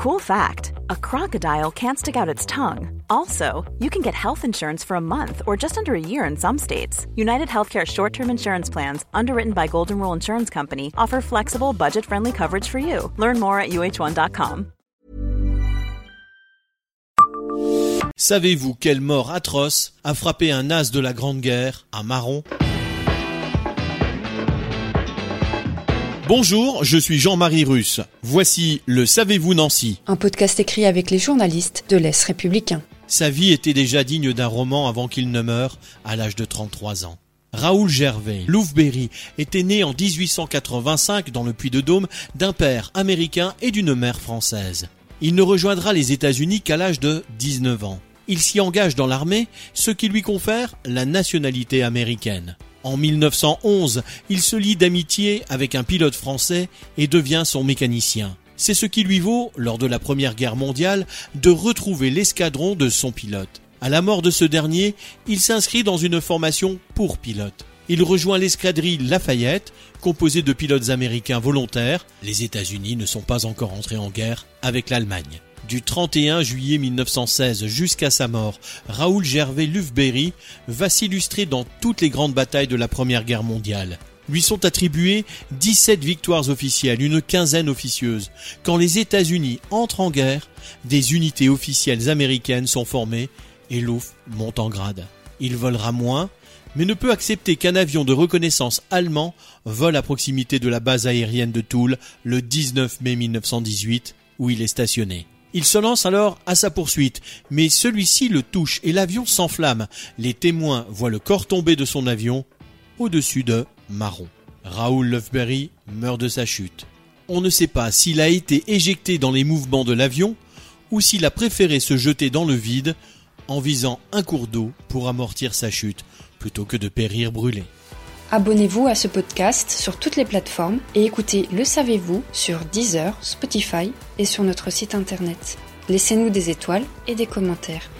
Cool fact a crocodile can't stick out its tongue. Also, you can get health insurance for a month or just under a year in some states. United Healthcare short term insurance plans, underwritten by Golden Rule Insurance Company, offer flexible, budget friendly coverage for you. Learn more at uh1.com. Savez-vous quelle mort atroce a frappé un as de la Grande Guerre, un marron Bonjour, je suis Jean-Marie Russe. Voici le Savez-vous Nancy? Un podcast écrit avec les journalistes de l'Est républicain. Sa vie était déjà digne d'un roman avant qu'il ne meure à l'âge de 33 ans. Raoul Gervais, Louvberry, était né en 1885 dans le Puy-de-Dôme d'un père américain et d'une mère française. Il ne rejoindra les États-Unis qu'à l'âge de 19 ans. Il s'y engage dans l'armée, ce qui lui confère la nationalité américaine. En 1911, il se lie d'amitié avec un pilote français et devient son mécanicien. C'est ce qui lui vaut, lors de la Première Guerre mondiale, de retrouver l'escadron de son pilote. À la mort de ce dernier, il s'inscrit dans une formation pour pilote. Il rejoint l'escadrille Lafayette, composée de pilotes américains volontaires. Les États-Unis ne sont pas encore entrés en guerre avec l'Allemagne. Du 31 juillet 1916 jusqu'à sa mort, Raoul Gervais Lufberry va s'illustrer dans toutes les grandes batailles de la Première Guerre mondiale. Lui sont attribuées 17 victoires officielles, une quinzaine officieuses. Quand les États-Unis entrent en guerre, des unités officielles américaines sont formées et Luft monte en grade. Il volera moins, mais ne peut accepter qu'un avion de reconnaissance allemand vole à proximité de la base aérienne de Toul le 19 mai 1918, où il est stationné. Il se lance alors à sa poursuite, mais celui-ci le touche et l'avion s'enflamme. Les témoins voient le corps tomber de son avion au-dessus de Marron. Raoul Lufberry meurt de sa chute. On ne sait pas s'il a été éjecté dans les mouvements de l'avion ou s'il a préféré se jeter dans le vide en visant un cours d'eau pour amortir sa chute plutôt que de périr brûlé. Abonnez-vous à ce podcast sur toutes les plateformes et écoutez Le Savez-vous sur Deezer, Spotify et sur notre site internet. Laissez-nous des étoiles et des commentaires.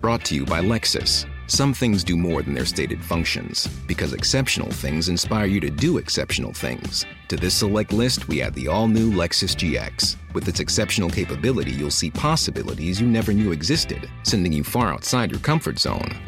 Brought to you by Lexus. Some things do more than their stated functions, because exceptional things inspire you to do exceptional things. To this select list, we add the all new Lexus GX. With its exceptional capability, you'll see possibilities you never knew existed, sending you far outside your comfort zone.